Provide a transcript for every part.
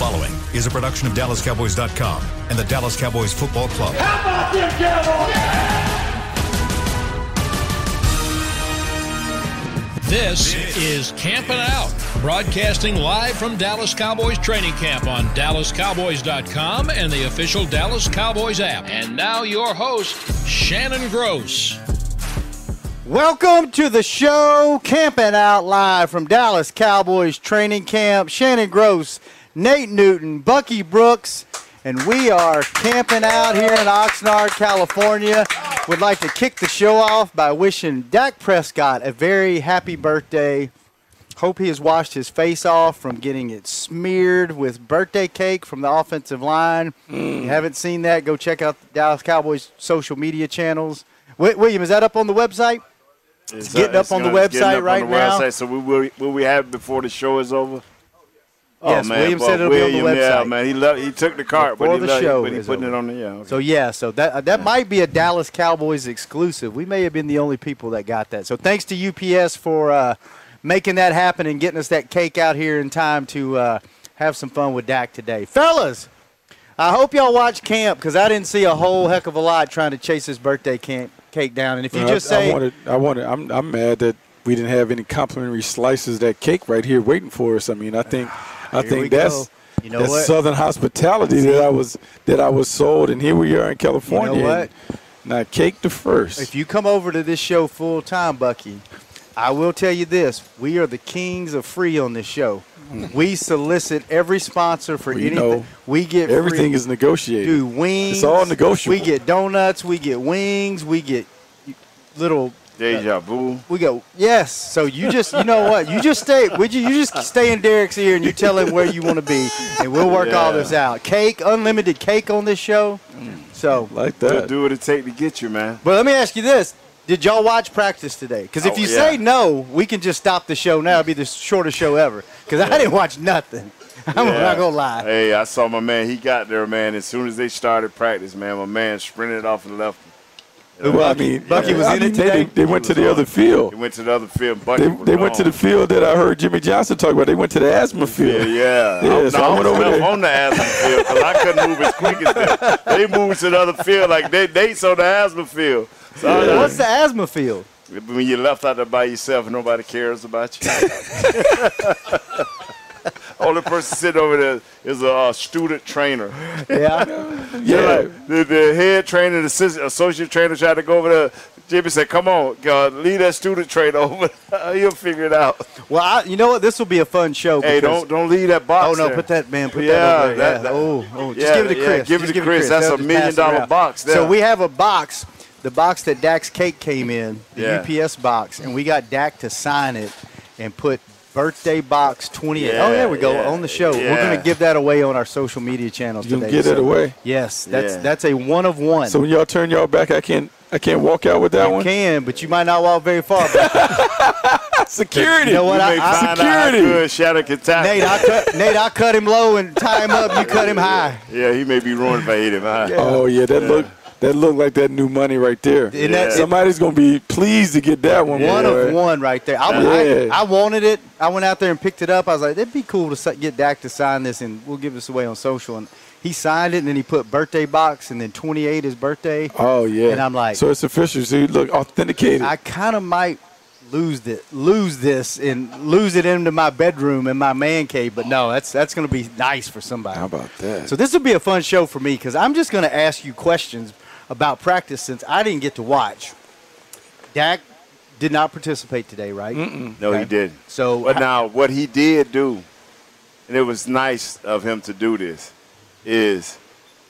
following is a production of DallasCowboys.com and the Dallas Cowboys Football Club. How about them Cowboys? This is Camping Out, broadcasting live from Dallas Cowboys training camp on DallasCowboys.com and the official Dallas Cowboys app. And now your host, Shannon Gross. Welcome to the show, Camping Out Live from Dallas Cowboys training camp. Shannon Gross, Nate Newton, Bucky Brooks, and we are camping out here in Oxnard, California. Would like to kick the show off by wishing Dak Prescott a very happy birthday. Hope he has washed his face off from getting it smeared with birthday cake from the offensive line. Mm. you haven't seen that, go check out the Dallas Cowboys social media channels. Wi- William, is that up on the website? It's, getting up on the it's website up right on the now. Website. So we will, will we have it before the show is over? Yes, oh, man, William but said it'll be on the William, Yeah, website. man, he left, he took the cart, Before but he, the left, show but he is putting it on the yeah. Okay. So yeah, so that that might be a Dallas Cowboys exclusive. We may have been the only people that got that. So thanks to UPS for uh, making that happen and getting us that cake out here in time to uh, have some fun with Dak today, fellas. I hope y'all watch camp because I didn't see a whole heck of a lot trying to chase his birthday camp, cake down. And if you Well, I- just say I wanted, I wanted, I'm, I'm mad that we didn't have any complimentary slices of that cake right here waiting for us. I mean, I think, I Here think that's go. You know that's what? Southern hospitality that I was that I was sold, and here we are in California. what? and Now, cake the first. If you come over to this show full time, Bucky, I will tell you this: we are the kings of free on this show. Hmm. We solicit every sponsor for you anything. know, we get Everything free. is negotiated. Dude, wings. It's all negotiable. We get donuts. We get wings. We get little. Deja vu. We go yes. So you just you know what? You just stay. Would you? You just stay in Derek's ear and you tell him where you want to be, and we'll work all this out. Cake, unlimited cake on this show. So like We'll that. do what it take to get you, man. but let me ask you this. Did y'all watch practice today? Because if Oh, you yeah. say no, we can just stop the show now. It'll be the shortest show ever. Because I didn't watch nothing. I'm Yeah. not going to lie. Hey, I saw my man. He got there, man. As soon as they started practice, man, my man sprinted off and left. Well, I mean, Bucky was I in mean, it they- today? They, went to the was other on. field. They went to the other field. Bucky They, they went to the field that I heard Jimmy Johnson talk about. They went to the asthma field. yeah. Yeah, I'm, so no, I I went over there. on the asthma field because I couldn't move as quick as them. They moved to the other field like they they on the asthma field. So I- What's the asthma field? when you're left out there by yourself, and nobody cares about you. Only person sitting over there is a uh, student trainer. Yeah. Yeah. The, the head trainer, the assistant, associate trainer tried to go over there. Jimmy said, "Come on, God, leave that student trainer over. there. He'll figure it out." well, I, you know what? This will be a fun show. Hey, don't don't leave that box. Oh no! there. Put that man. Put Yeah, that over there. that- yeah. that- oh, oh! Just yeah, give it to yeah, Chris. give it to Chris. That's They'll a million dollar it dollar around. box So we have a box, the box that Dak's cake came in, the Yeah. UPS box, and we got Dak to sign it and put birthday box 28. oh, there we go yeah, on the show. We're gonna give that away on our social media channels You today. can get it so- away. Yes, that's Yeah. that's a one of one. So when y'all turn y'all back, I can't I can't walk out with that you one. can, but you might not walk very far. But Security. You know what? You I- may I- out Security. how good Shadow can tackle. Nate, I cut Nate, I cut him low and tie him up. You cut him high. Yeah, he may be ruined if I hit him. Huh? Oh yeah, that look that looked like that new money right there. And that- Somebody's gonna be pleased to get that one. One boy. of one right there. I, Yeah. I, I wanted it. I went out there and picked it up. I was like, it'd be cool to get Dak to sign this, and we'll give this away on social. And he signed it, and then he put birthday box, and then 28 his birthday. Oh yeah. And I'm like- so it's official. So you look authenticated. I kind of might lose it, lose this, and lose it into my bedroom in my man cave. But no, that's that's going to be nice for somebody. How about that? So this will be a fun show for me because I'm just going to ask you questions about practice since I didn't get to watch. Dak did not participate today, right? No, he didn't. So But now, what he did do, and it was nice of him to do this, is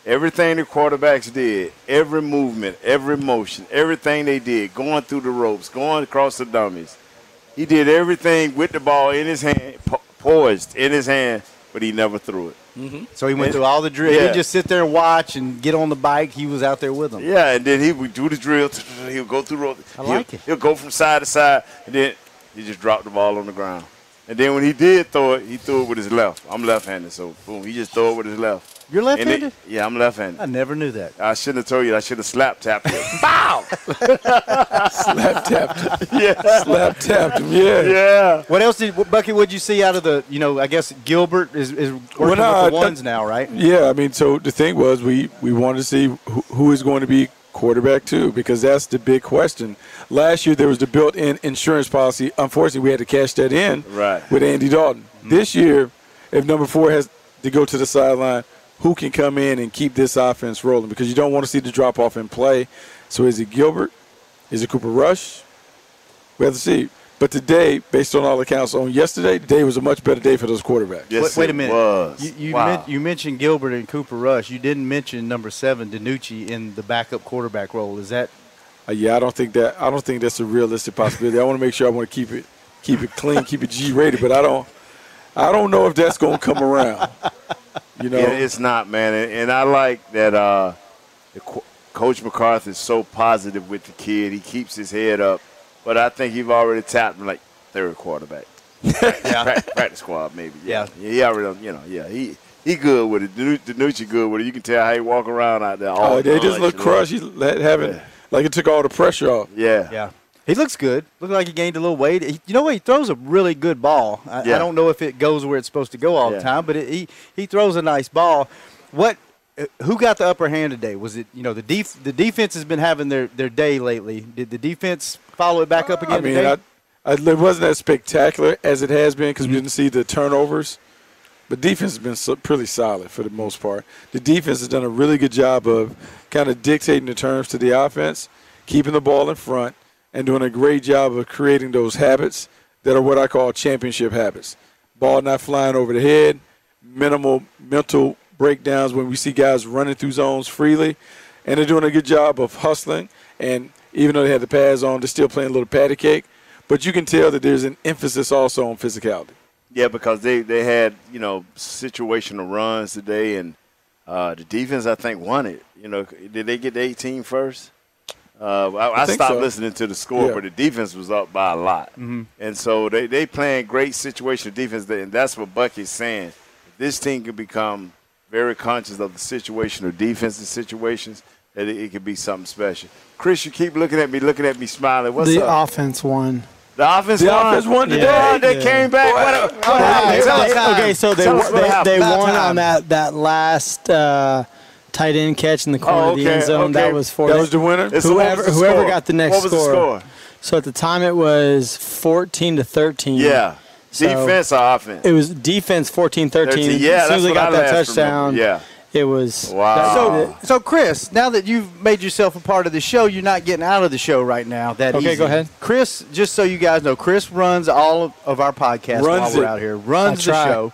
everything the quarterbacks did, every movement, every motion, everything they did, going through the ropes, going across the dummies, he did everything with the ball in his hand, po- poised in his hand, but he never threw it. Mm-hmm. So he went through all the drills. Yeah. He'd just sit there and watch and get on the bike. He was out there with them. Yeah, and then he would do the drill. He'll go through. ro- I he'll, like it. He'll go from side to side, and then he just dropped the ball on the ground. And then when he did throw it, he threw it with his left. I'm left-handed, so boom, he just threw it with his left. You're And left-handed. yeah, I'm left-handed. I never knew that. I shouldn't have told you. I should have slap tapped you. Slap tapped him. yeah. Slap tapped him. Yeah. Yeah. What else did what- Bucky? What'd you see out of the? You know, I guess Gilbert is, is working Well, no, with the I- ones now, right? Yeah, I mean, so the thing was, we we wanted to see who, who is going to be quarterback too, because that's the big question. Last year there was the built-in insurance policy. Unfortunately, we had to cash that in Right. with Andy Dalton. Hmm. This year, if number four has to go to the sideline, who can come in and keep this offense rolling? Because you don't want to see the drop off in play. So is it Gilbert? Is it Cooper Rush? We have to see. But today, based on all accounts, on yesterday, today was a much better day for those quarterbacks. Yes, wait, wait a it minute. Was. You you, wow. men- you mentioned Gilbert and Cooper Rush. You didn't mention number seven DiNucci in the backup quarterback role. Is that? Uh, yeah, I don't think that. I don't think that's a realistic possibility. I want to make sure I want to keep it, keep it clean, keep it G rated. But I don't, I don't know if that's going to come around. You know, Yeah, it's not, man. And, and I like that uh, co- Coach McCarthy is so positive with the kid. He keeps his head up. But I think he's already tapped him like third quarterback. Yeah. Prac- practice squad, maybe. Yeah. yeah. He already, you know, yeah. He he good with it. Danu- DiNucci good with it. You can tell how he walk around out there. all oh, they just look crushed. He's having Yeah. like it took all the pressure off. Yeah. Yeah. He looks good. Looked like he gained a little weight. He, you know what? He throws a really good ball. I, I don't know if it goes where it's supposed to go all the time, but it, he he throws a nice ball. What? uh, Who got the upper hand today? Was it you know the def, the defense has been having their, their day lately. Did the defense follow it back up again I mean, today? I, I, it wasn't as spectacular as it has been because we didn't see the turnovers. But defense has been so, pretty solid for the most part. The defense has done a really good job of kind of dictating the terms to the offense, keeping the ball in front, and doing a great job of creating those habits that are what I call championship habits. Ball not flying over the head, minimal mental breakdowns when we see guys running through zones freely, and they're doing a good job of hustling. And even though they had the pads on, they're still playing a little patty cake. But you can tell that there's an emphasis also on physicality. Yeah, because they, they had, you know, situational runs today, and uh, the defense, I think, won it. You know, did they get the 18 first? Uh, I, I, think stopped so. listening to the score, Yeah. but the defense was up by a lot. And so they, they playing great situational defense, and that's what Bucky's saying. This team can become very conscious of the situational defensive situations, that it, it could be something special. Chris, you keep looking at me, looking at me, smiling. What's the up? offense won. the offense won? The won. offense won today. Yeah, they Yeah. came back. What, what happened? They- us. okay, so they Tell us won- they, they won on that that last uh, tight end catch in the oh, corner Oh, of the end okay, zone. That was for That was the winner. And whoever- the whoever got the next what was score. The score? So at the time it was 14 to 13. Yeah. So- Defense or offense? It was defense 14 13. 13. Yeah, as soon as they got I that touchdown. Yeah. it was. Wow. that- So, so Chris, now that you've made yourself a part of the show, you're not getting out of the show right now. That Okay, easy. go ahead. Chris. Just so you guys know, Chris runs all of, of our podcasts Runs while we're it. out here. Runs I the try. show.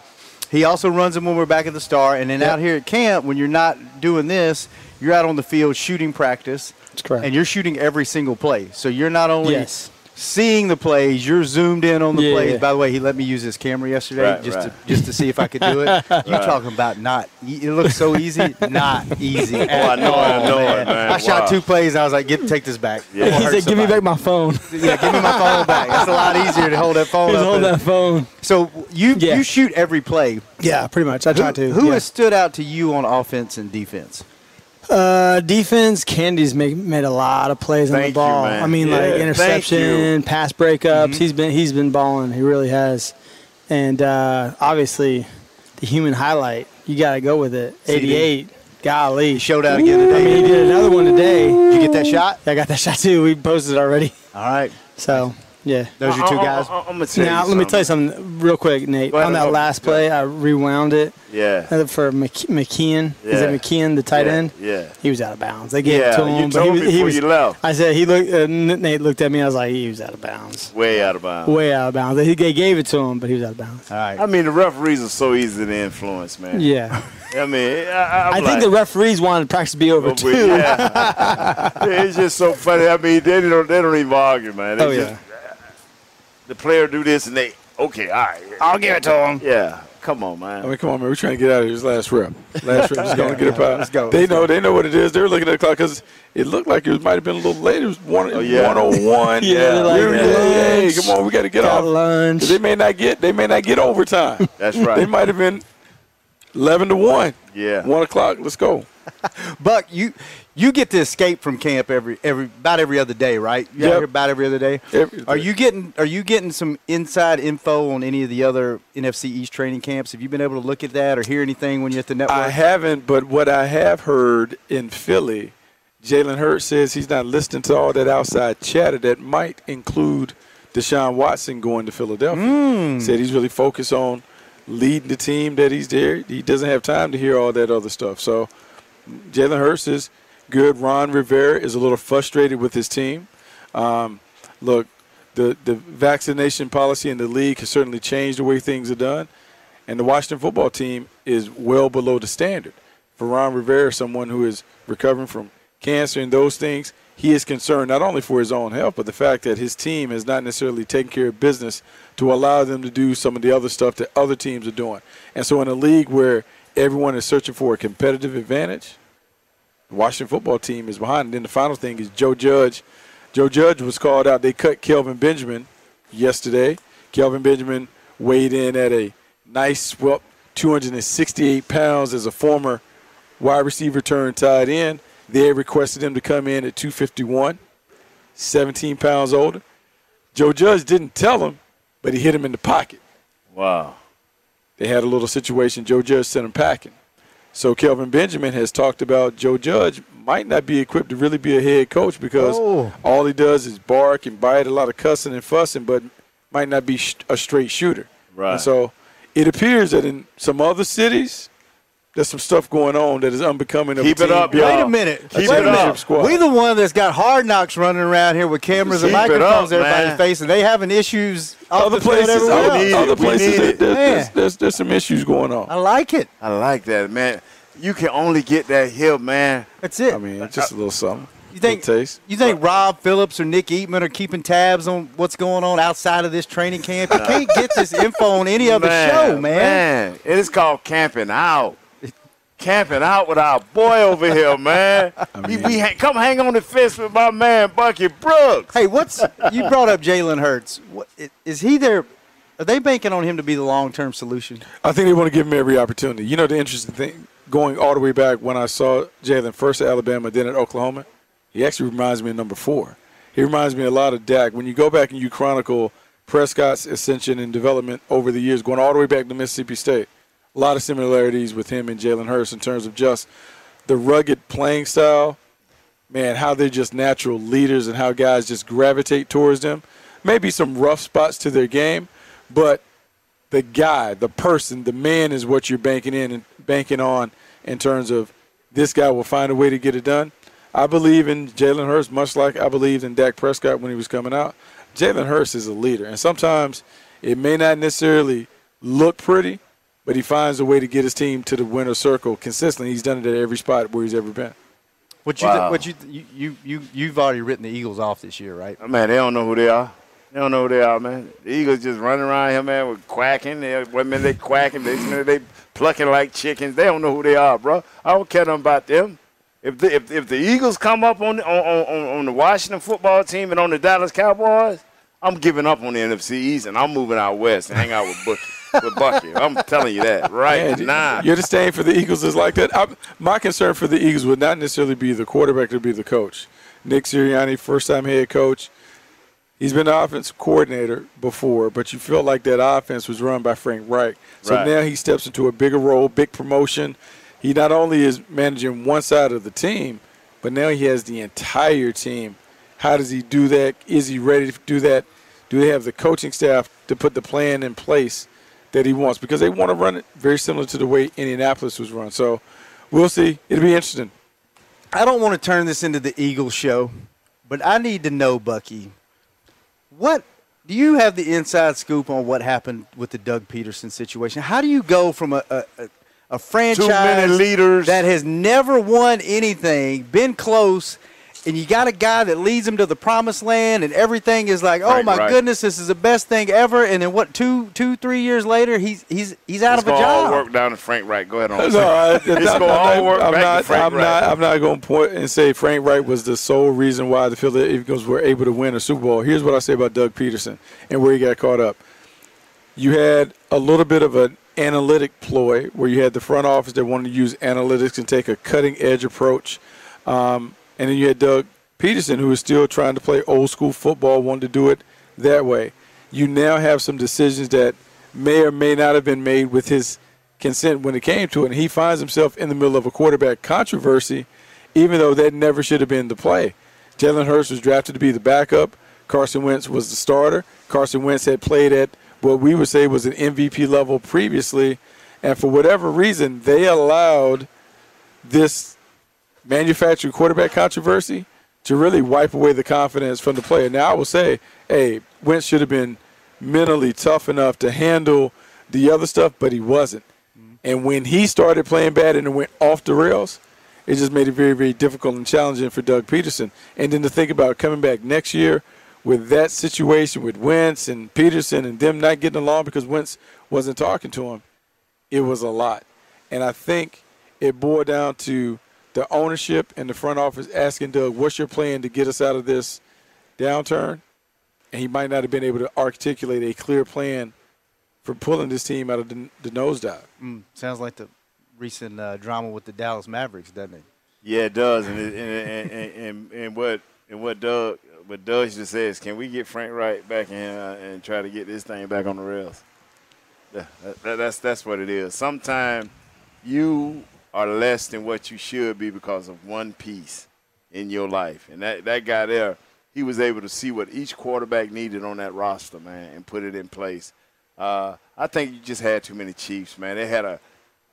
He also runs them when we're back at the Star, and then Yep. out here at camp when you're not doing this, you're out on the field shooting practice, That's correct. and you're shooting every single play. So you're not only Yes. Seeing the plays, you're zoomed in on the Yeah. plays. By the way, he let me use his camera yesterday Right, just right. to just to see if I could do it. You talking about not? It looks so easy, not easy. at Oh, I know it, I all, know it, man. I shot Wow. two plays. and I was like, "Get take this back." Yeah. He hurt said, "Give me back my phone." Yeah, give me my phone back. It's a lot easier to hold that phone Just up. hold and- that phone. So you Yeah. you shoot every play. Yeah, pretty much. I Who, try to. who yeah. has stood out to you on offense and defense? Uh, defense, Candy's make, made a lot of plays on Thank the you, ball. man. I mean, Yeah, like interception, pass breakups. Mm-hmm. He's been he's been balling. He really has. And uh, obviously, the human highlight. You got to go with it. CeeDee. 88. Golly. He showed out again today. I mean, he did another one today. Did you get that shot? I got that shot too. We posted it already. All right. So yeah. Those are your two guys. I, am gonna tell Now you let me tell you something. something real quick, Nate. Go ahead, On that last play, I rewound it Yeah. uh, for McK- McKeon. Is it McKeon, the tight yeah. end? Yeah. He was out of bounds. They gave it to Yeah. him, You but he told was, me he before was you left. I said he looked. Uh, Nate looked at me. I was like, he was out of bounds, Way out of bounds. way out of bounds. He they gave it to him, but he was out of bounds. All right. I mean, the referees are so easy to influence, man. Yeah, I mean, I, I, I'm I like, think the referees wanted practice to be over Oh, too. yeah. it's just so funny. I mean, they don't they don't even argue, man. They Oh, just, yeah. The player do this and they okay, all right. I'll give it to him. Yeah, come on, man. I mean, come on, man. We're trying to get out of this last rep. Last rep. Just going to get up out. Let's go, They know. They know what it is. They're looking at the clock because it looked like it might have been a little late. It was one. Oh, yeah. 101. Yeah, they're like, We were- hey, come on. We got to get Got off. lunch. They may not get. They may not get overtime. That's right. They might have been. 11 to 1. Yeah. 1 o'clock. Let's go. Buck, you you get to escape from camp every every about every other day, right? You Yep. about every other day. Every Are day. you getting Are you getting some inside info on any of the other NFC East training camps? Have you been able to look at that or hear anything when you're at the network? I haven't, but what I have heard in Philly, Jalen Hurts says he's not listening to all that outside chatter that might include Deshaun Watson going to Philadelphia. Hmm. Said he's really focused on leading the team that he's there. He doesn't have time to hear all that other stuff. So Jalen Hurts is good. Ron Rivera is a little frustrated with his team. Um, look, the the vaccination policy in the league has certainly changed the way things are done, and the Washington football team is well below the standard. For Ron Rivera, someone who is recovering from cancer and those things, he is concerned not only for his own health, but the fact that his team has not necessarily taken care of business to allow them to do some of the other stuff that other teams are doing. And so, in a league where everyone is searching for a competitive advantage, the Washington football team is behind. And then the final thing is Joe Judge. Joe Judge was called out. They cut Kelvin Benjamin yesterday. Kelvin Benjamin weighed in at a nice swell 268 pounds as a former wide receiver turned tight end. They requested him to come in at 251, 17 pounds older. Joe Judge didn't tell him, but he hit him in the pocket. Wow. They had a little situation. Joe Judge sent him packing. So Kelvin Benjamin has talked about Joe Judge might not be equipped to really be a head coach because Oh. all he does is bark and bite, a lot of cussing and fussing, but might not be sh- a straight shooter. Right. And so it appears that in some other cities, there's some stuff going on that is unbecoming of Keep a it up, Wait y'all. Wait a minute. a Keep Wait a it up. squad. We the one that's got hard knocks running around here with cameras and Keep it microphones up, everybody's man. face, they having issues off other the field places, everywhere other, else. need it. other We places, there- there's, there's, there's, there's some issues going on. I like it. I like that, man. You can only get that here, man. That's it. I mean, it's just a little something. you think taste. you think Rob Phillips or Nick Eatman are keeping tabs on what's going on outside of this training camp? You can't get this info on any other show, man. Man, it is called camping out. Camping out with our boy over here, man. He- we ha- come hang on the fence with my man Bucky Brooks. Hey, what's you brought up Jalen Hurts? What, i- is he there? Are they banking on him to be the long term solution? I think they want to give him every opportunity. You know, the interesting thing, going all the way back when I saw Jalen first at Alabama, then at Oklahoma, he actually reminds me of number four. He reminds me a lot of Dak. When you go back and you chronicle Prescott's ascension and development over the years, going all the way back to Mississippi State, a lot of similarities with him and Jalen Hurts in terms of just the rugged playing style, man, how they're just natural leaders and how guys just gravitate towards them. Maybe some rough spots to their game, but the guy, the person, the man is what you're banking in and banking on in terms of this guy will find a way to get it done. I believe in Jalen Hurts much like I believed in Dak Prescott when he was coming out. Jalen Hurts is a leader, and sometimes it may not necessarily look pretty, but he finds a way to get his team to the winner's circle consistently. He's done it at every spot where he's ever been. What you Wow. what you you you you you've already written the Eagles off this year, right? Man, they don't know who they are. They don't know who they are, man. The Eagles just running around here, man, with quacking. They, one minute they quacking, the next minute they plucking like chickens. They don't know who they are, bro. I don't care nothing about them. If the, if, if the Eagles come up on, the- on, on, on the Washington football team and on the Dallas Cowboys, I'm giving up on the NFC East and I'm moving out west and hang out with Bucky. With Bucky. I'm telling you that right Man, now. Your disdain for the Eagles is like that. I, my concern for the Eagles would not necessarily be the quarterback; it would be the coach. Nick Sirianni, first-time head coach. He's been the offensive coordinator before, but you feel like that offense was run by Frank Reich. So Right. now he steps into a bigger role, big promotion. He not only is managing one side of the team, but now he has the entire team. How does he do that? Is he ready to do that? Do they have the coaching staff to put the plan in place that he wants? Because they want to run it very similar to the way Indianapolis was run. So we'll see. It'll be interesting. I don't want to turn this into the Eagles show, but I need to know, Bucky, what do you have the inside scoop on what happened with the Doug Pederson situation? How do you go from a a, a, franchise leaders. that has never won anything, been close, and you got a guy that leads them to the promised land, and everything is like, oh Right, my right. goodness, this is the best thing ever, and then what? Two, two, three years later, he's he's he's out It's of a job. all work down to Frank Reich. Go ahead on. No, I- It's I'm gonna not- all work I'm back to not, Frank I'm Wright. not. I'm not going to point and say Frank Reich was the sole reason why the Philadelphia Eagles were able to win a Super Bowl. Here's what I say about Doug Pederson and where he got caught up. You had a little bit of an analytic ploy where you had the front office that wanted to use analytics and take a cutting edge approach. Um, and then you had Doug Pederson, who was still trying to play old school football, wanted to do it that way. You now have some decisions that may or may not have been made with his consent when it came to it. And he finds himself in the middle of a quarterback controversy, even though that never should have been the play. Jalen Hurts was drafted to be the backup. Carson Wentz was the starter. Carson Wentz had played at what we would say was an MVP level previously. And for whatever reason, they allowed this manufactured quarterback controversy to really wipe away the confidence from the player. Now, I will say, hey, Wentz should have been mentally tough enough to handle the other stuff, but he wasn't. And when he started playing bad and it went off the rails, it just made it very, very difficult and challenging for Doug Pederson. And then to think about coming back next year with that situation with Wentz and Pederson and them not getting along because Wentz wasn't talking to him, it was a lot. And I think it boiled down to the ownership and the front office asking Doug, what's your plan to get us out of this downturn? And he might not have been able to articulate a clear plan for pulling this team out of the, the nosedive. Mm, sounds like the recent uh, drama with the Dallas Mavericks, doesn't it? Yeah, it does. And, it, and, and, and, and, what and what Doug what Doug just says, can we get Frank Reich back in here and try to get this thing back on the rails? That, that, that's that's what it is. Sometimes you are less than what you should be because of one piece in your life, and that that guy there, he was able to see what each quarterback needed on that roster, man, and put it in place. Uh, I think you just had too many Chiefs, man. They had a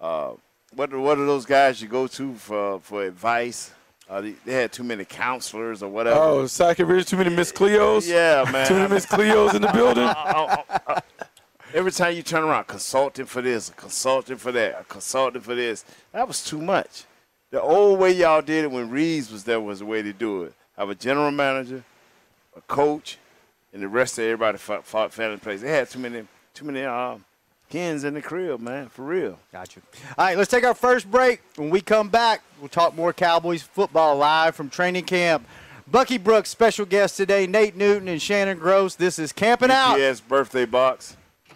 uh, what? What are those guys you go to for for advice? Uh, they, they, had too many counselors or whatever. Oh, Psychic Ridge, too many Miss Cleos. Yeah, man. too many Miss Cleos in the building. Every time you turn around, consulting for this, consulting for that, consulting for this. That was too much. The old way y'all did it when Reeves was there was the way to do it. Have a general manager, a coach, and the rest of everybody fought, fought fell in place. They had too many too many uh, hens in the crib, man, for real. Gotcha. All right, let's take our first break. When we come back, we'll talk more Cowboys football live from training camp. Bucky Brooks, special guest today, Nate Newton and Shannon Gross. This is Camping Out. Yes, birthday box.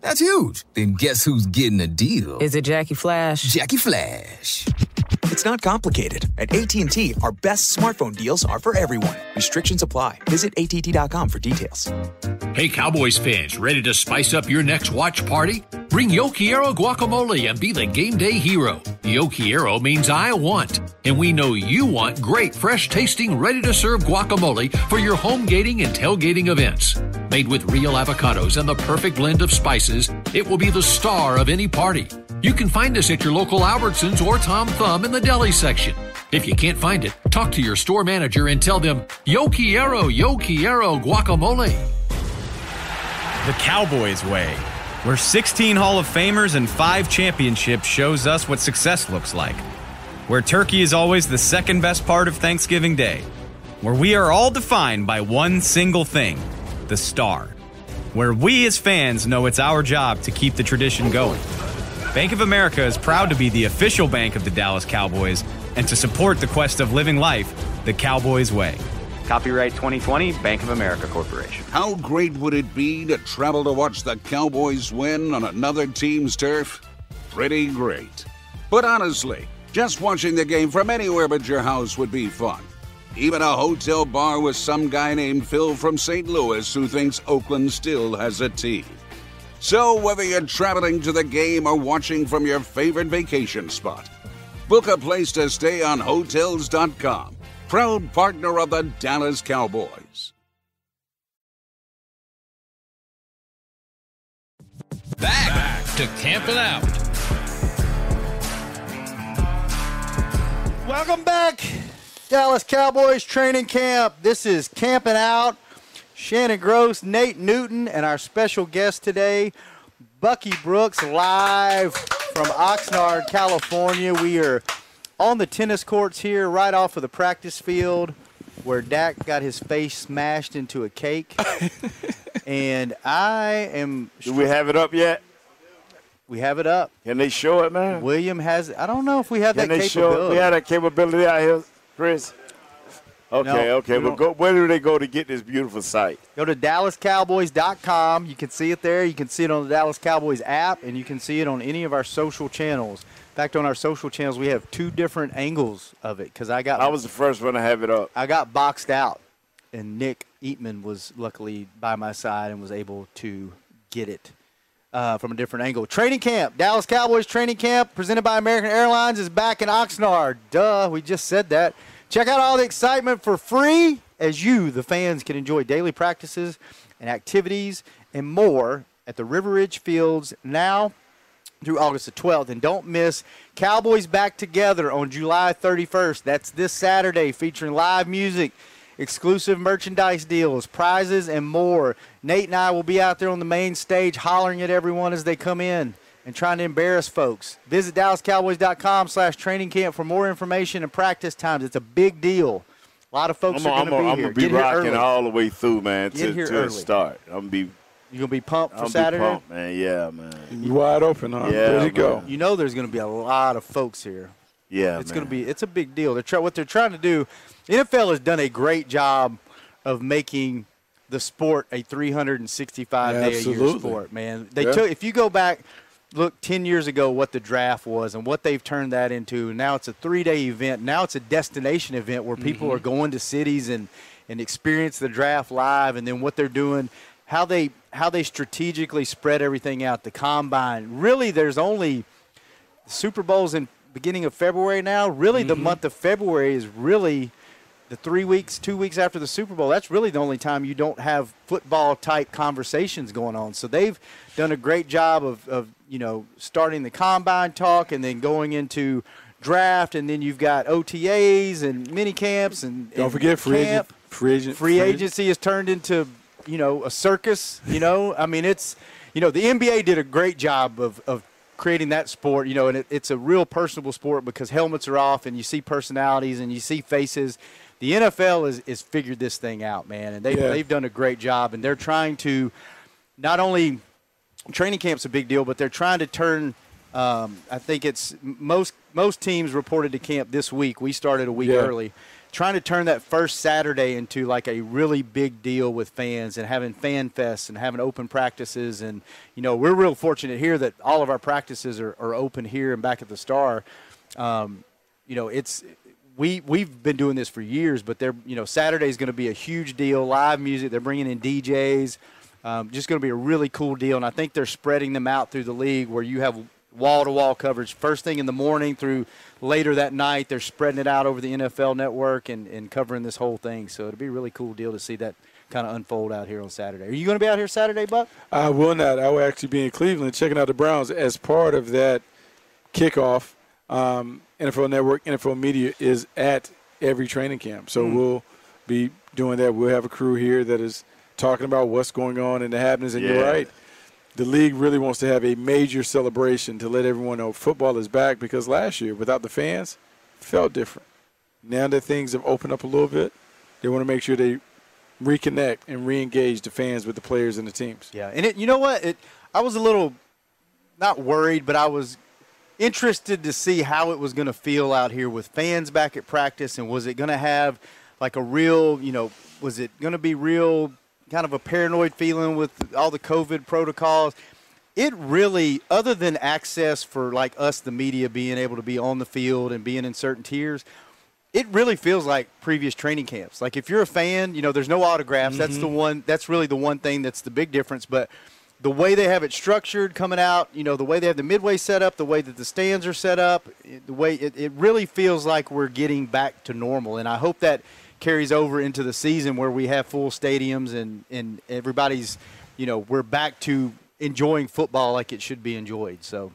That's huge. Then guess who's getting a deal? Is it Jackie Flash? Jackie Flash. It's not complicated. At AT&T, our best smartphone deals are for everyone. Restrictions apply. Visit att.com for details. Hey Cowboys fans, ready to spice up your next watch party? Bring Yo Quiero guacamole and be the game day hero. Yo Quiero means I want, and we know you want great, fresh tasting, ready to serve guacamole for your home gating and tailgating events. Made with real avocados and the perfect blend of spices, it will be the star of any party. You can find us at your local Albertsons or Tom Thumb in the deli section. If you can't find it, talk to your store manager and tell them, Yo quiero, yo quiero guacamole. The Cowboys way, where 16 Hall of Famers and 5 championships shows us what success looks like. Where turkey is always the second best part of Thanksgiving Day. Where we are all defined by one single thing the star. Where we as fans know it's our job to keep the tradition going. Bank of America is proud to be the official bank of the Dallas Cowboys and to support the quest of living life the Cowboys way. Copyright 2020, Bank of America Corporation. How great would it be to travel to watch the Cowboys win on another team's turf? Pretty great. But honestly, just watching the game from anywhere but your house would be fun. Even a hotel bar with some guy named Phil from St. Louis who thinks Oakland still has a team. So, whether you're traveling to the game or watching from your favorite vacation spot, book a place to stay on Hotels.com, proud partner of the Dallas Cowboys. Back, Back to Camping Out. Welcome back, Dallas Cowboys training camp. This is Camping Out. Shannon Gross, Nate Newton, and our special guest today, Bucky Brooks, live from Oxnard, California. We are on the tennis courts here, right off of the practice field, where Dak got his face smashed into a cake. and I am. Do we have it up yet? We have it up. Can they show it, man? William has. I don't know if we have Can that they show it? capability. We have that capability out here, Chris. Okay, No, okay. we But go, where do they go to get this beautiful site? Go to DallasCowboys.com. You can see it there. You can see it on the Dallas Cowboys app, and you can see it on any of our social channels. In fact, on our social channels, we have two different angles of it because I got I was the first one to have it up. I got boxed out, and Nick Eatman was luckily by my side and was able to get it uh, from a different angle. Training camp, Dallas Cowboys training camp, presented by American Airlines, is back in Oxnard. Duh, we just said that. Check out all the excitement for free as you, the fans, can enjoy daily practices and activities and more at the River Ridge Fields now through August the 12th. And don't miss Cowboys Back Together on July 31st. That's this Saturday, featuring live music, exclusive merchandise deals, prizes, and more. Nate and I will be out there on the main stage hollering at everyone as they come in and trying to embarrass folks. Visit DallasCowboys.com slash training camp for more information and practice times. It's a big deal. A lot of folks I'm are going to be gonna here. be Get here rocking early. all the way through, man, Get to, here to early. start. I'm gonna be. You gonna be pumped for I'm Saturday? Be pumped, man. Yeah, man. You wide open, huh? Yeah, Ready to go. You know there's going to be a lot of folks here. Yeah, it's man. going to be it's a big deal. They're try, what they're trying to do. NFL has done a great job of making the sport a 365 day a year sport. Man, they Yeah. took if you go back, look 10 years ago what the draft was and what they've turned that into. Now it's a three day event. Now it's a destination event where people Mm-hmm. are going to cities and and experience the draft live, and then what they're doing. How they how they strategically spread everything out. The combine. Really, there's only Super Bowl's in beginning of February now. Really, the month of February is really the three weeks, two weeks after the Super Bowl. That's really the only time you don't have football type conversations going on. So they've done a great job of, of you know starting the combine talk and then going into draft, and then you've got OTAs and mini camps and Don't and forget free agent. Free agent. Free agency has turned into, you know, a circus. You know, I mean, it's, you know, the NBA did a great job of, of creating that sport. You know, and it, it's a real personable sport because helmets are off and you see personalities and you see faces. The NFL is is figured this thing out, man, and they Yeah. they've done a great job, and they're trying to not only training camp's a big deal, but they're trying to turn. Um, I think it's most most teams reported to camp this week. We started a week Yeah. early, trying to turn that first Saturday into like a really big deal with fans and having fan fests and having open practices. And you know, we're real fortunate here that all of our practices are, are open here and back at the Star. Um, you know, it's we we've been doing this for years, but they're you know Saturday's going to be a huge deal. Live music, they're bringing in DJs. Um, just going to be a really cool deal, and I think they're spreading them out through the league where you have wall to wall coverage first thing in the morning through later that night. They're spreading it out over the NFL network and, and covering this whole thing. So it'll be a really cool deal to see that kind of unfold out here on Saturday. Are you going to be out here Saturday, Buck? I will not. I will actually be in Cleveland checking out the Browns as part of that kickoff. Um, NFL Network, NFL Media is at every training camp. So Mm. we'll be doing that. We'll have a crew here that is talking about what's going on and the happenings. And you're right. The league really wants to have a major celebration to let everyone know football is back because last year, without the fans, felt different. Now that things have opened up a little bit, they want to make sure they reconnect and re-engage the fans with the players and the teams. Yeah, and it, you know what? It, I was a little not worried, but I was interested to see how it was going to feel out here with fans back at practice, and was it going to have like a real, you know, was it going to be real kind of a paranoid feeling with all the COVID protocols? It really, other than access for like us, the media, being able to be on the field and being in certain tiers, it really feels like previous training camps. Like if you're a fan, you know, there's no autographs. That's mm-hmm. the one. That's really the one thing that's the big difference. But the way they have it structured coming out, you know, the way they have the midway set up, the way that the stands are set up, the way it, it really feels like we're getting back to normal. And I hope that carries over into the season where we have full stadiums and and everybody's, you know, we're back to enjoying football like it should be enjoyed. So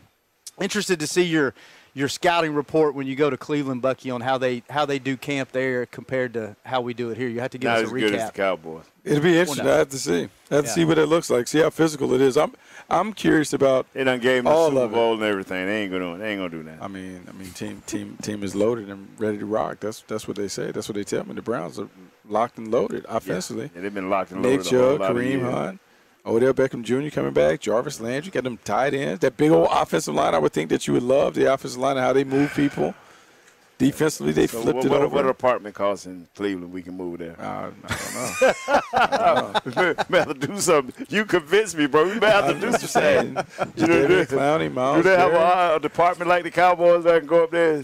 interested to see your your scouting report when you go to Cleveland, Bucky, on how they how they do camp there compared to how we do it here. You have to give Not us as a good as the Cowboys. It'll be interesting. no. I have to see. I have to Yeah. see what it looks like. See how physical it is. I'm I'm curious about. They done gave them the Super. Bowl and everything. They ain't gonna they ain't gonna do that. I mean, I mean, team team team is loaded and ready to rock. That's that's what they say. That's what they tell me. The Browns are locked and loaded offensively. Yeah, they've been locked and loaded a whole Chubb, lot of Kareem. Hunt, Odell Beckham Jr. coming back, Jarvis Landry, got them tight ends. That big old offensive line, I would think that you would love the offensive line and how they move people. Defensively, they So flipped what, it what, over. what apartment costs in Cleveland? We can move there. Uh, I don't know. we have to do something. You convinced me, bro. We may have to do something. You know, Clowney, Myles do they have a, a department like the Cowboys that can go up there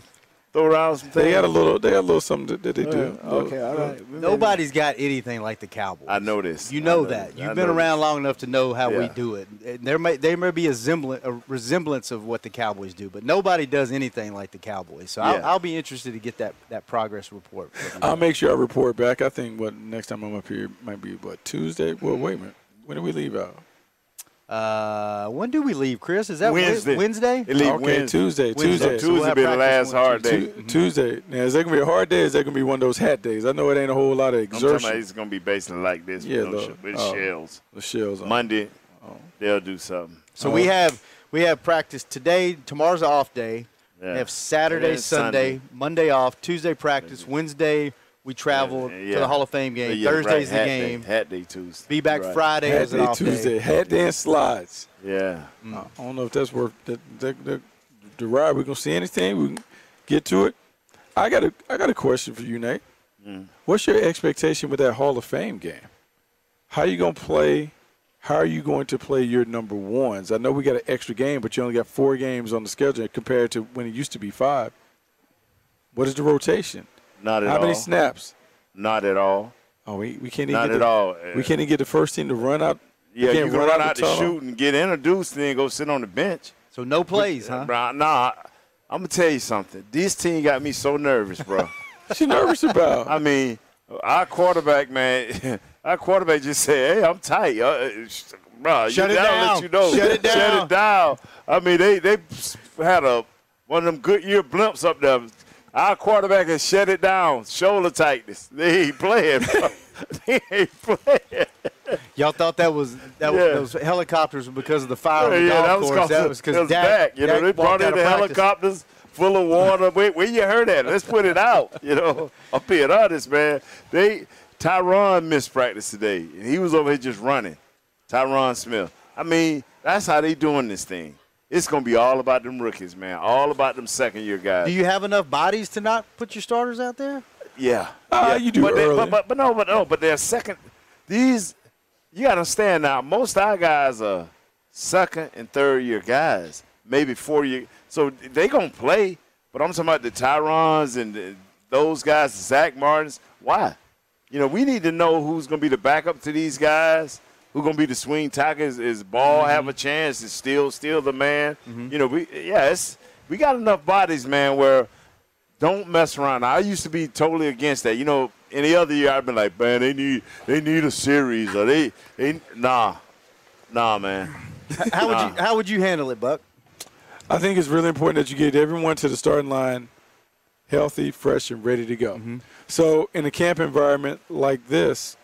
throw around some things? They got a little. They got a little something that, that they oh, do. Okay, all right. Nobody's got anything like the Cowboys. I know this. You know know that. this. You've I been around this. long enough to know how we do it. And there may there may be a semblance, a resemblance of what the Cowboys do, but nobody does anything like the Cowboys. So Yeah. I'll, I'll be interested to get that, that progress report. I'll make sure I report back. I think what next time I'm up here might be what Tuesday. Well, wait a minute. When do we leave out? Uh, when do we leave, Chris? Is that Wednesday. Wednesday? It leave okay, Wednesday. Tuesday. Wednesday. Tuesday. So Tuesday have be the last hard two, day. Tu- Tuesday. Now, is that gonna be a hard day? Is that gonna be one of those hat days? I know it ain't a whole lot of I'm exertion. about it's going to be basically like this Yeah, with, no with Oh. shells. the shells on. Monday, they'll do something. So we have we have practice today. Tomorrow's an off day. Yeah. We have Saturday, Sunday, Sunday. Monday off. Tuesday practice. Wednesday we travel Yeah. to the Hall of Fame game. Yeah, right, Thursday's the hat game. Day, hat day Tuesday. Be back Right. Friday hat as an off Tuesday. day. Hat day and slides. Yeah. I don't know if that's worth the the, the, the ride. We're gonna see anything. We can get to it. I got a I got a question for you, Nate. Mm. What's your expectation with that Hall of Fame game? How are you gonna play? How are you going to play your number ones? I know we got an extra game, but you only got four games on the schedule compared to when it used to be five. What is the rotation? Not at How all. many snaps? Not at all. Oh, we, we can't even Not get at the, all. We can't even get the first team to run out. we Yeah, you can't can run, out the to shoot and get introduced, and then go sit on the bench. So no plays, huh? Bro, nah, I'm gonna tell you something. This team got me so nervous, bro. What you nervous about? I mean, our quarterback, man, our quarterback just said, "Hey, I'm tight, uh, bro. Shut you, it that'll down. Let you know. Shut it down. Shut down. it down. I mean, they they had a one of them Goodyear blimps up there. Our quarterback has shut it down. Shoulder tightness. They ain't playing. They ain't playing. Y'all thought that was that Yeah. was, those helicopters were because of the fire Yeah, yeah, that was cause That was it because was Dak, back. You know, Dak they brought in the practice. helicopters full of water. Wait, where you heard that? Let's put it out. You know, I'm being honest, man. They Tyron missed practice today, and he was over here just running. Tyron Smith. I mean, that's how they doing this thing. It's gonna be all about them rookies, man. All about them second year guys. Do you have enough bodies to not put your starters out there? Yeah. Ah, yeah. you do but, they- but, but but no, but no, but they're second. These you got to understand now. Most of our guys are second and third year guys, maybe four year. So they gonna play. But I'm talking about the Tyrons and the, those guys, Zack Martins. Why? You know, we need to know who's gonna be the backup to these guys. Who's gonna be the swing tackle? Is, is Ball have a chance? Is still still the man? You know, we yeah, we got enough bodies, man. Where don't mess around. I used to be totally against that. You know, any other year I've been like, man, they need they need a series or they they nah, nah, man. How would Nah. you how would you handle it, Buck? I think it's really important that you get everyone to the starting line healthy, fresh, and ready to go. Mm-hmm. So, in a camp environment like this,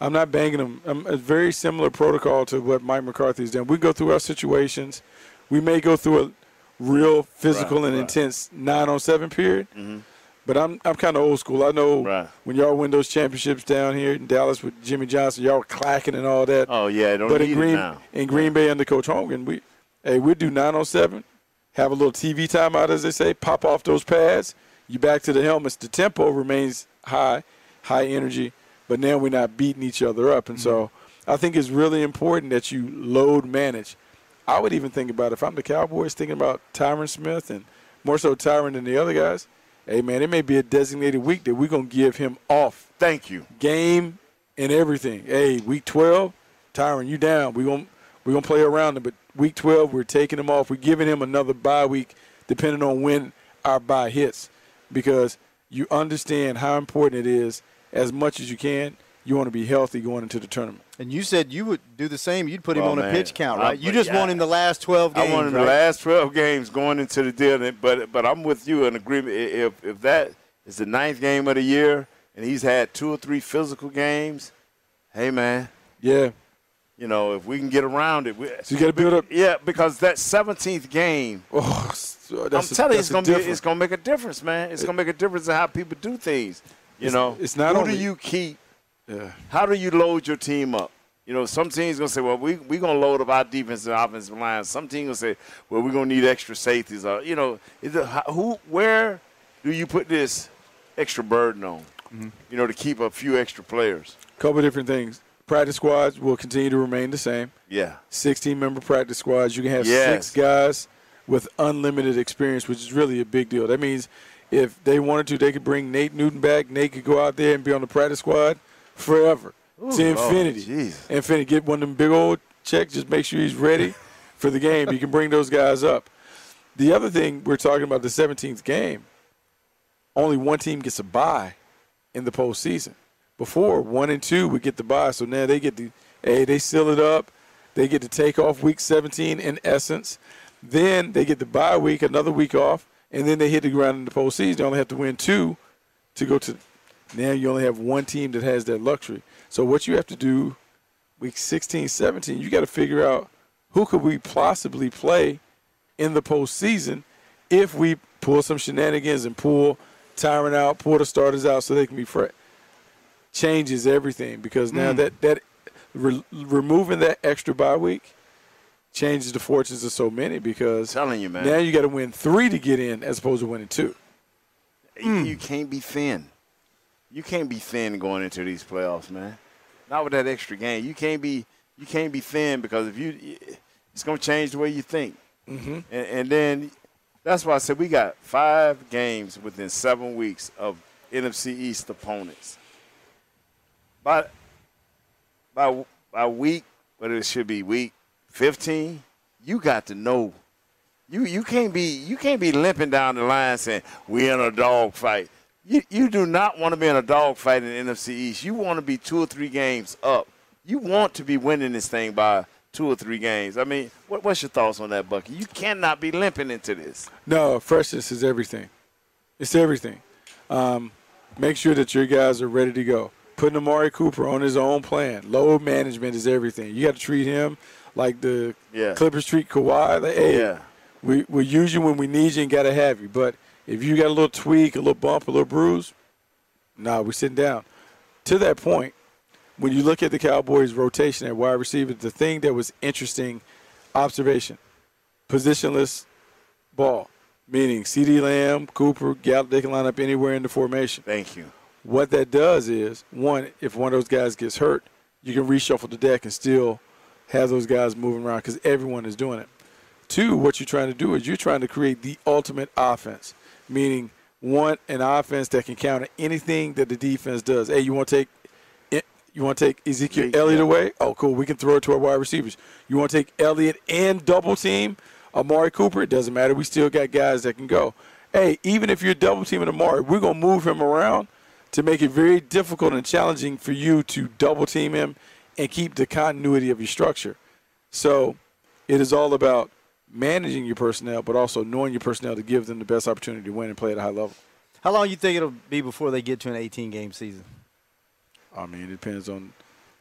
I'm not banging them. I'm a very similar protocol to what Mike McCarthy's done. We go through our situations. We may go through a real physical Right, and right. intense nine on seven period. Mhm. But I'm I'm kind of old school. I know Right. when y'all win those championships down here in Dallas with Jimmy Johnson, y'all were clacking and all that. Oh yeah, don't but need in Green in Green Bay under Coach Holmgren, we hey we do nine on seven, have a little TV timeout as they say, pop off those pads, you back to the helmets. The tempo remains high, high energy, but now we're not beating each other up, and so Mm-hmm. I think it's really important that you load manage. I would even think about if I'm the Cowboys, thinking about Tyron Smith and more so Tyron than the other guys. Hey man, it may be a designated week that we're gonna give him off Thank you. game and everything. Hey, week twelve, Tyron, you down. We gonna we gonna play around him, but week twelve, we're taking him off. We're giving him another bye week, depending on when our bye hits, because you understand how important it is. As much as you can, you want to be healthy going into the tournament. And you said you would do the same. You'd put him Oh, on a pitch count, I- right? you just yeah. want him the last twelve games. I wanted right? the last twelve games going into the deal, but but I'm with you in agreement. If if that is the ninth game of the year, and he's had two or three physical games, hey man, Yeah, you know if we can get around it, we, so you got to build up. yeah, because that 17th game. Oh, so I'm a- telling you, that's it's gonna be it's gonna make a difference, man. It's gonna make a difference in how people do things. You It's- know, it's not who only- do you keep? Yeah. How do you load your team up? You know, some teams gonna say, "Well, we we gonna load up our defense and offensive line." Some teams gonna say, "Well, we're gonna need extra safeties." Or you know, is it, who where do you put this extra burden on? Mm-hmm. You know, to keep a few extra players. couple different things. Practice squads will continue to remain the same. Yeah. 16 member practice squads. You can have Yes. six guys with unlimited experience, which is really a big deal. That means if they wanted to, they could bring Nate Newton back. Nate could go out there and be on the practice squad forever Ooh, to oh, infinity. Jesus. Infinity. Get one of them big old checks. Just make sure he's ready for the game. You can bring those guys up. The other thing we're talking about the 17th game. Only one team gets a bye in the postseason. Before one and two would get the bye, so now they get the hey they seal it up. They get to take off week 17 in essence. Then they get the bye week, another week off, and then they hit the ground in the postseason. They only have to win two to go to. Now you only have one team that has that luxury. So what you have to do, week 16, 17, you got to figure out who could we possibly play in the postseason if we pull some shenanigans and pull Tyron out, pull the starters out so they can be fresh. Changes everything because now Mm. that that re- removing that extra bye week changes the fortunes of so many because telling you, man. now you got to win three to get in as opposed to winning two. You- You can't be thin. You can't be thin going into these playoffs, man. Not with that extra game. You can't be. You can't be thin because if you, it's gonna change the way you think. Mm-hmm. And, and then that's why I said we got five games within seven weeks of NFC East opponents. By by by week, but it should be week fifteen. You got to know. You you can't be you can't be limping down the line saying we're in a dog fight. You you do not want to be in a dog fight in the NFC East. You want to be two or three games up. You want to be winning this thing by two or three games. I mean, what, what's your thoughts on that, Bucky? You cannot be limping into this. No, freshness is everything. It's everything. Um, make sure that your guys are ready to go. Putting Amari Cooper on his own plan. Load management is everything. You got to treat him like the Yeah. Clippers treat Kawhi. Like, hey, Yeah. we we use you when we need you and got to have you. But if you got a little tweak, a little bump, a little bruise, nah, we sitting down. To that point, when you look at the Cowboys' rotation at wide receiver, the thing that was interesting observation, positionless ball, meaning CeeDee Lamb, Cooper, Gallup, they can line up anywhere in the formation. Thank you. What that does is, one, if one of those guys gets hurt, you can reshuffle the deck and still have those guys moving around because everyone is doing it. Two, what you're trying to do is you're trying to create the ultimate offense, meaning one an offense that can counter anything that the defense does. Hey, you want to take you want to take Ezekiel. Elliott away? Oh, cool. We can throw it to our wide receivers. You want to take Elliott and double team Amari Cooper? It doesn't matter. We still got guys that can go. Hey, even if you're double teaming Amari, we're gonna move him around to make it very difficult and challenging for you to double team him and keep the continuity of your structure. So it is all about managing your personnel, but also knowing your personnel to give them the best opportunity to win and play at a high level. How long do you think it'll be before they get to an 18 game season? I mean, it depends on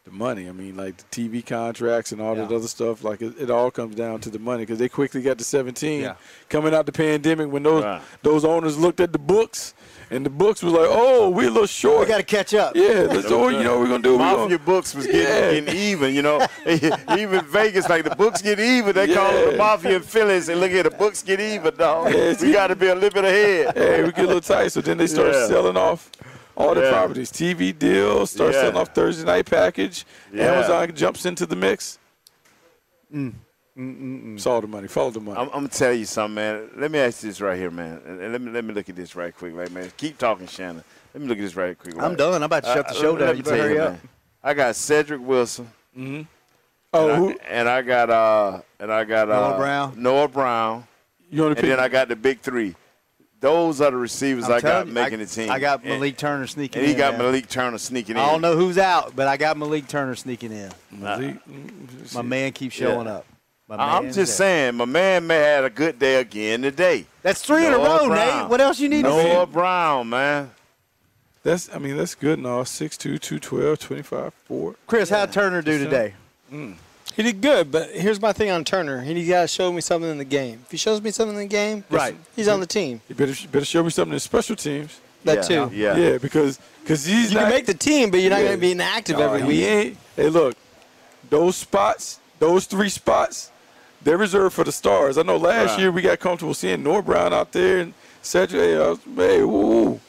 the money. I mean, like the TV contracts and all that other stuff. Like it, it all comes down to the money because they quickly got to 17 Yeah. coming out the pandemic when those Right. those owners looked at the books and the books was like, oh, we're a little short. We got to catch up. yeah, let's do. You know we're gonna do? We're Mafia gonna, books was getting, Yeah. getting even, you know. even Vegas, like the books get even. They call it the Yeah. Mafia in Philly. Say, look at the books get even, dog. Yeah, we got to be a little bit ahead. hey, we get a little tight. So then they start Yeah. selling off all the Yeah. properties, TV deals, start Yeah. selling off Thursday night package. Yeah. Amazon jumps into the mix. Mm. It's all the money. Follow the money. I'm, I'm gonna tell you something, man. Let me ask you this right here, man. And and let me let me look at this right quick, like man. Keep talking, Shannon. Let me look at this right quick. I'm done. I'm about to shut the Uh, show down. You better tell hurry up. man. I got Cedric Wilson. oh, and, who, I, and I got uh and I got uh, Noah Brown. Noah Brown, you want and to pick? then I got the big three. Those are the receivers I'm I got you, making I, the team. I got And- Malik Turner sneaking and he in. got man. Malik Turner sneaking in. I don't know who's out, but I got Malik Turner sneaking in. Malik? My man keeps showing Yeah. up. My I'm just there. saying, my man may have had a good day again today. That's three in a row, Brown. Nate. What else you need to see? Noah see? Brown, man. That's I mean that's good and all. 6'2", 212, 25, 4. Chris, how'd Turner do today? Mm. He did good, but here's my thing on Turner. He got to show me something in the game. If he shows me something in the game, Right. he's on the team. You better better show me something in special teams. That Yeah, too. Yeah. Yeah, because because he's You not can make the team, but you're not Yeah. going to be inactive No, every he week. ain't- Hey, look, those spots, those three spots, they're reserved for the stars. I know last Right. year we got comfortable seeing Noah Brown out there and Cedric. Hey, I was, hey, woo.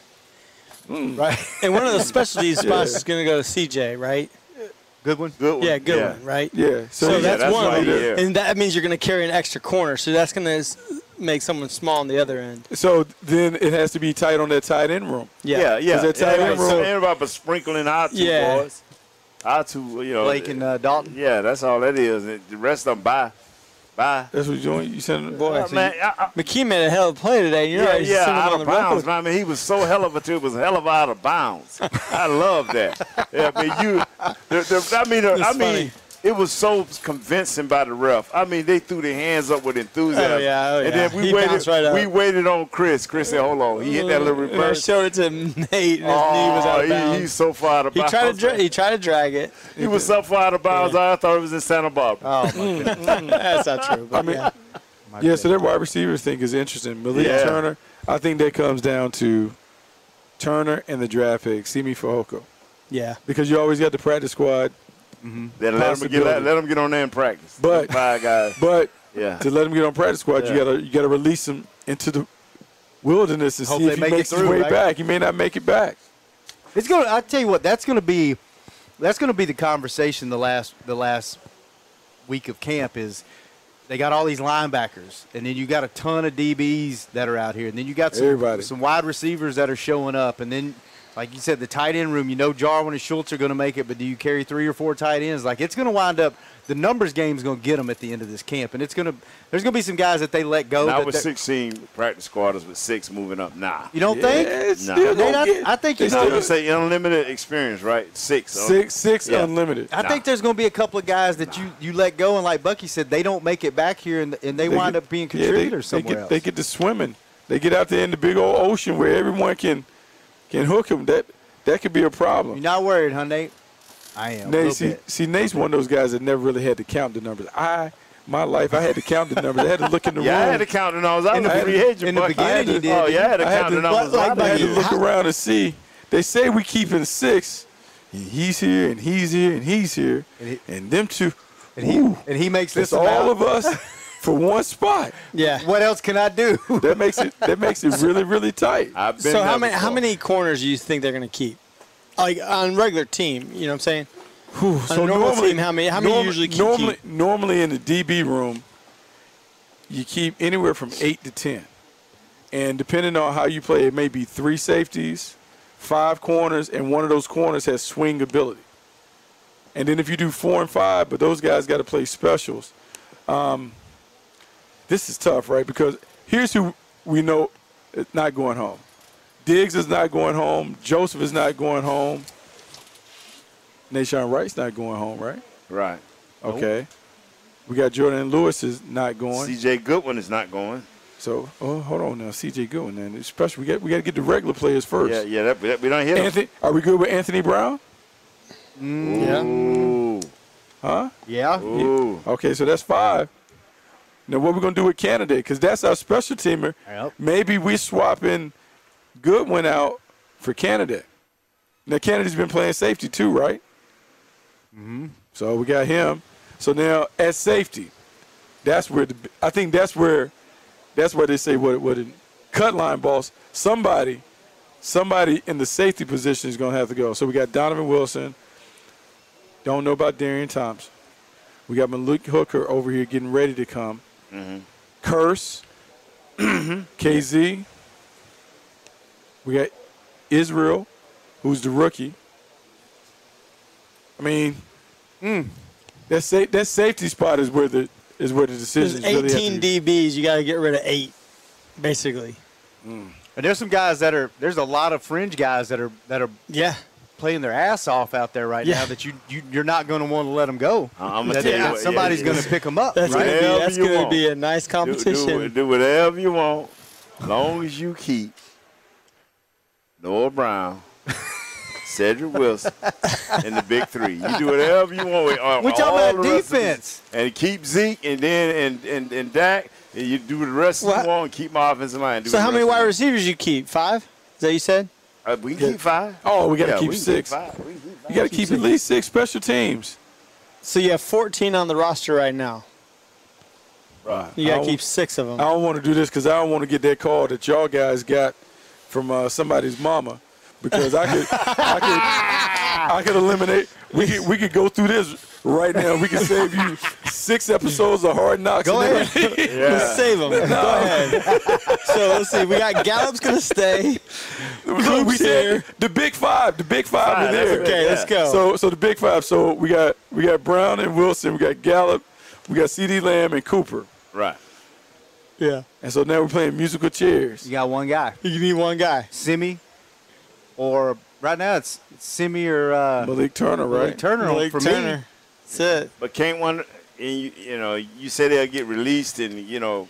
Right. And one of the specialty spots is going to go to CJ, right? Good one. Good one. Yeah, good Yeah. one, right? Yeah. So, So, yeah, that's, that's one, why of them. he- yeah. and that means you're going to carry an extra corner. So that's going to make someone small on the other end. so then it has to be tight on that tight end room. Yeah, yeah. Is that yeah, tight yeah, end room? ain't about but sprinkling our two Yeah. boys. Our two, you know. Blake and uh, Dalton. Yeah, that's all that is. The rest of them, bye. Bye. That's what you're doing. You send Boy, Uh, so man, you- I, I, McKee made a hell of a play today. You're yeah, right. yeah, out of the bounds. man. I mean, he was so hell of a two. It was hell of out of bounds. I love that. Yeah, I mean, you. The, the, I mean, the, I That's mean, funny. It was so convincing by the ref. I mean, they threw their hands up with enthusiasm. Oh, yeah, oh, and then we He waited. bounced right up. we waited on Chris. Chris said, "Hold on." He hit that little And I reverse. showed it to Nate, and his knee was out Oh, of he, he's so far out of He bounds. tried to dra- he tried to drag it. He was so far out of bounds. I thought it was in Santa Barbara. Oh, my mm. goodness. That's not true. But I mean, yeah. yeah, so that wide receivers thing is interesting. Malik Yeah. Turner, I think that comes down to Turner and the draft pick, Simi Fehoko. yeah. Because you always got the practice squad, Mm-hmm. Then let him get let him get on there and practice. But- Them five guys. but Yeah. to let him get on practice squad, you gotta you gotta release him into the wilderness and Hope see if he make it makes his way right? back. He may not make it back. It's gonna. I tell you what. That's gonna be. That's gonna be the conversation. The last. The last week of camp is. They got all these linebackers, and then you got a ton of DBs that are out here, and then you got some, Everybody. some wide receivers that are showing up, and then, like you said, the tight end room. You know, Jarwin and Schultz are going to make it, but do you carry three or four tight ends? Like it's going to wind up. The numbers game is going to get them at the end of this camp, and it's going to. There's going to be some guys that they let go. Now that with 16 practice squatters with six moving up. Nah. You don't think? it's Nah. still Nate, gonna I, get- I think you You know, know. you say unlimited experience, right? Six. huh? six six Yeah. unlimited. I think there's going to be a couple of guys that you, you let go, and like Bucky said, they don't make it back here, and, and they, wind get- up being yeah, they- contributors they, somewhere get, else. They get to swimming. They get out there in the big old ocean where everyone can can hook him, That that could be a problem. You're not worried, huh, Nate? I am. Nate, little see, bit. see, Nate's one of those guys that never really had to count the numbers. I, my life, I had to count the numbers. I had to look in the Yeah, I room. had to count the numbers. I In was the a free agent. in the beginning to- you did, Oh, yeah, I had to I had count to- the numbers. like I had to look around and see. They say we keep keeping six. And he's here, and he's here, and he's here, And he- and them two. and he and he makes this it's all of us for one spot. Yeah. What else can I do? That makes it. That makes it really, really tight. I've been So how there many how many corners do you think they're going to keep? Like on regular team, you know what I'm saying? Whew, a normal team, how many- how many norm- usually keep- normally, keep? normally in the DB room, you keep anywhere from eight to ten, and depending on how you play, it may be three safeties, five corners, and one of those corners has swing ability. And then if you do four and five, but those guys got to play specials. Um, this is tough, right? Because here's who we know is not going home. Diggs is not going home. Joseph is not going home. Nahshon Wright's not going home, right? Right. Okay. We got Jourdan Lewis is not going. C.J. Goodwin is not going. So, oh, hold on now, C.J. Goodwin. Then, especially we got we got to get the regular players first. Yeah, yeah. That, that, we don't hit him. Anthony, are we good with Anthony Brown? Mm, yeah. Ooh. Huh? yeah. Ooh. Okay, so that's five. Now, what we gonna do with Canada? Because that's our special teamer. Yep. Maybe we swap swapping Goodwin out for Canada. Now, Canada's been playing safety too, right? Mm-hmm. So we got him. So now at safety, that's where the I think that's where that's where they say what what in cut line boss somebody somebody in the safety position is gonna have to go. So we got Donovan Wilson. Don't know about Darian Thompson. We got Malik Hooker over here getting ready to come. Curse, Kazee. We got Israel, who's the rookie. I mean, hmm, that sa- that safety spot is where the is where the There's decisions really 18. DBs. You got to get rid of eight, basically. And there's some guys that are. There's a lot of fringe guys that are that are Yeah. Playing their ass off out there right Yeah. now. That you, you you're not going to want to let them go. I'm gonna tell you what, somebody's yeah. going to pick them up. That's right? gonna be that's gonna want. be a nice Do, competition. do, do whatever you want, long as you keep Noah Brown, Cedric Wilson, and the big three. You do whatever you want. With, uh, We're talking all about the rest of defense. and keep Zeke, and then and and and Dak, and you do the rest What? you want. And keep my offensive line. Do so how many wide you receivers you keep? Five? Is that what you said? Want. Uh, we can keep five. Oh, we got to Yeah, keep we can six. five. We keep five. You got to keep at least six special teams. So you have 14 on the roster right now. Right. You got to keep six of them. I don't want to do this because I don't want to get that call that y'all guys got from uh, somebody's mama. Because I could, I could, I could eliminate. We could, we could go through this right now. We could save you six episodes of Hard Knocks. Go ahead. everything. Let's save them. Go ahead. so let's see. We got Gallup's gonna stay. we Coop's said the big five. The big five Five, are that's there. Okay, let's go. So so the big five. So we got we got Brown and Wilson. We got Gallup. We got CeeDee Lamb and Cooper. Right. yeah. And so now we're playing musical chairs. You got one guy, You need one guy. Simi, or right now it's Simi or uh, Malik Turner, right? Malik Turner Malik for Turner. me. That's it. But can't one, and you, you know, you say they'll get released, and you know,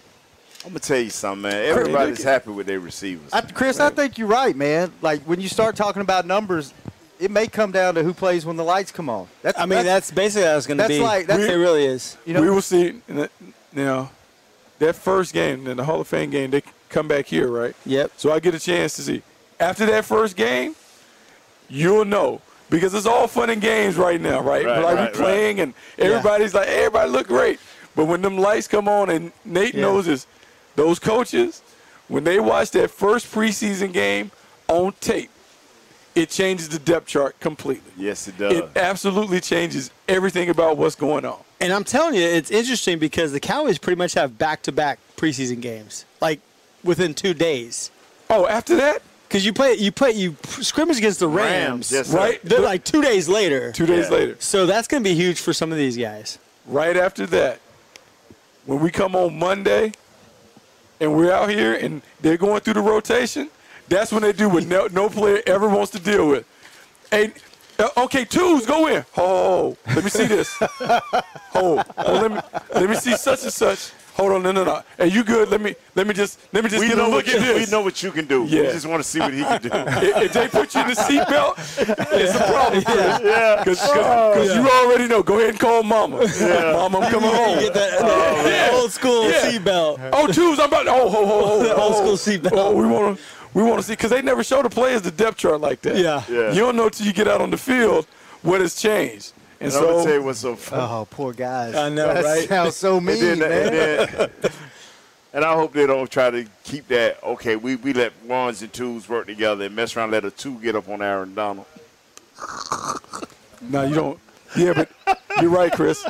I'm gonna tell you something, man. Everybody's happy with their receivers. I, Chris, I think you're right, man. Like when you start talking about numbers, it may come down to who plays when the lights come on. That's, I mean, that's, basically how it's gonna that's be. like- that's- it really is. you know, we will see. in the- Now, that first game, in the Hall of Fame game, they come back here, right? Yep. So I get a chance to see. After that first game, you'll know because it's all fun and games right now, right? Right, like right, we playing and everybody's like, everybody look great. But when them lights come on and Nate Yeah. knows this, those coaches, when they watch that first preseason game on tape, it changes the depth chart completely. yes, it does. It absolutely changes everything about what's going on. And I'm telling you, it's interesting because the Cowboys pretty much have back-to-back preseason games, like within two days. Oh, after that, Because you play, you play, you scrimmage against the Rams, Rams, yes, right? They're like two days later. Two days Yeah. later. So that's going to be huge for some of these guys. right after that, when we come on Monday and we're out here and they're going through the rotation, that's when they do what no, no player ever wants to deal with. Hey, uh, okay, twos, go in. Oh, let me see this. Oh, oh, let me let me see such and such. Hold on, no, no, no. Hey, you good? Let me let me just let me just we get a know look what at you, this. we know what you can do. We Yeah. just want to see what he can do. if if they put you in the seatbelt, it's a problem. Yeah, because you already know. Go ahead and call mama. Mama, I'm coming home. Get that, that oh, old school Yeah. seatbelt. Oh, twos, I'm about to. Oh, ho, ho, ho. The old oh, school seatbelt. Oh, we want to. We want to see because they never show the players the depth chart like that. Yeah. Yeah. You don't know till you get out on the field what has changed. And And I'm gonna so tell you what's so funny. oh, poor guys. I know, that right? Sounds so And mean, then- man. and then- and I hope they don't try to keep that. Okay, we, we let ones and twos work together and mess around. Let a two get up on Aaron Donald. no, you don't. Yeah, but you're right, Chris.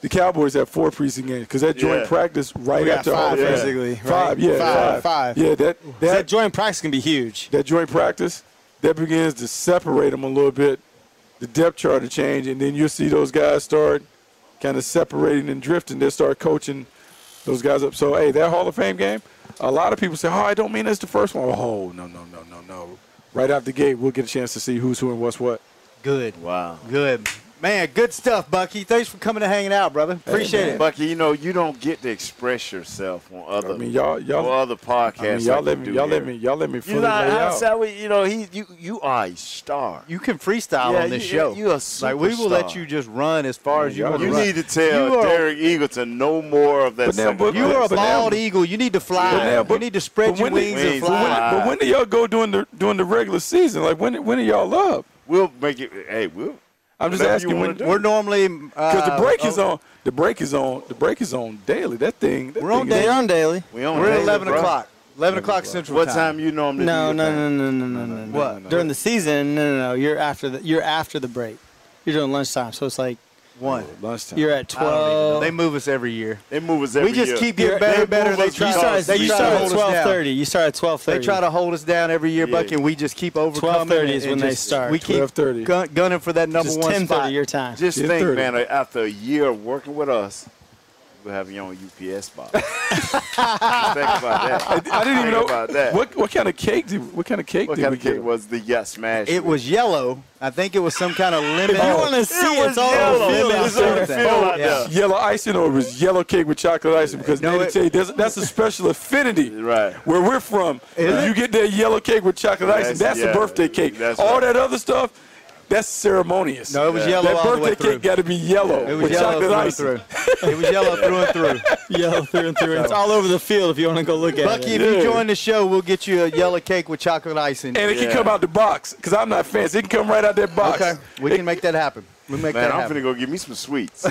The Cowboys have four preseason games because that joint Yeah. practice right We got after five, all basically, right? Five, yeah, Five, five, five. Yeah, that That, that joint practice can be huge. that joint practice that begins to separate them a little bit. The depth chart to change, and then you'll see those guys start kind of separating and drifting. They'll start coaching those guys up. So, hey, that Hall of Fame game, a lot of people say, oh, I don't mean it's the first one. Oh, no, no, no, no, no. Right out the gate, we'll get a chance to see who's who and what's what. Good. Wow. Good. Man, good stuff, Bucky. Thanks for coming and hanging out, brother. Appreciate it. Bucky, you know, you don't get to express yourself on other I mean, y'all, y'all, on other podcasts. I mean, y'all like let me, do y'all let me, y'all let me fully You know, lay out. we- you know, he, you, you are a star. You can freestyle Yeah, on this you- show. you a like we will let you just run as far as you y'all want You run. need to tell You are- Derek Eagleton no more of that. But now, but- You are a bald eagle. You need to fly. But now- but- you need to spread your when wings and wings But when, fly. fly. but when do y'all go during the during the regular season? Like when when are y'all up? We'll make it. Hey, we'll. I'm just Whatever asking when. We're normally because uh, the break is oh, on. The break is on. The break is on daily. That thing. That We're on thing is- daily. They're on daily. We on We're at daily, eleven bro. o'clock. Eleven o'clock central What time you normally No, do no, your no, no, no, no, no, no. What? During the season, no, no, no. You're after the you're after the break. You're doing lunchtime, so it's like One. Oh, Lunchtime. you're at I don't even know. twelve. They move us every year. They move us every year. We just year. keep getting You're- better and better. They try, you because start, they you try start to at hold us twelve down. thirty. You start at twelve They try to hold us down every year, Yeah. Bucky, and we just keep overcoming. 12:30 is and when they start. We keep 12:30. gun, gunning for that number Just one ten spot. thirty your time. Just think, man. After a year of working with us, we'll have your own UPS box. Think about that. I didn't even know about that. what what kind of cake did what kind of cake What did kind we of cake get? was the yes smash? It was yellow. I think it was some kind of lemon. If you want to see, was it's all yellow. over the field It out was on the field out Yeah. Yellow icing or it was yellow cake with chocolate icing because No, no, it- tell you, that's, that's a special affinity. Right. Where we're from, if you get that yellow cake with chocolate icing, That's- that's yeah, a birthday cake. that's All right. that other stuff, That's ceremonious. No, it was yellow That all the way birthday cake got to be yellow. It was with yellow chocolate through and through. It was yellow through and through. Yellow through and through. It's all over the field if you want to go look at Bucky, it. Bucky, if you join the show, we'll get you a yellow cake with chocolate icing. And it can come out the box because I'm not fancy. It can come right out that box. Okay, we can make that happen. We make Man, that I'm gonna go get me some sweets.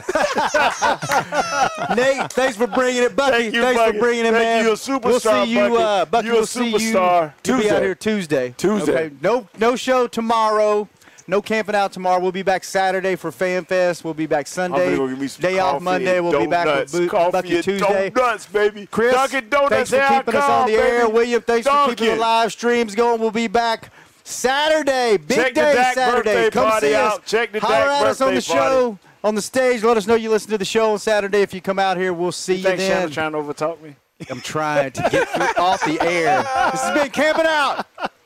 Nate, thanks for bringing it, Bucky. Thank you, thanks Bucky. for bringing it, Thank man. you. You're a We'll superstar, see you, Bucky. uh, Bucky. You're a we'll see superstar. you. You'll be Tuesday. out here Tuesday. Tuesday. Okay. No, no show tomorrow. No camping out tomorrow. We'll be back Saturday for Fan Fest. We'll be back Sunday. I'm gonna go get me some Day off Monday. We'll be back donuts. with Bo- coffee Bucky and Tuesday. Donuts, baby. Chris, Dunkin' Donuts, thanks for here I keeping us on the come, air. baby. William, thanks for keeping the Dunkin'. live streams going. We'll be back Saturday. Big Check the day Dak Saturday. birthday Come party see out. us. Check the Holler Dak at us on the birthday party. show, on the stage. Let us know you listen to the show on Saturday. If you come out here, we'll see You you, think then. Shannon trying to overtalk me? I'm trying to get off the air. This has been Camping Out.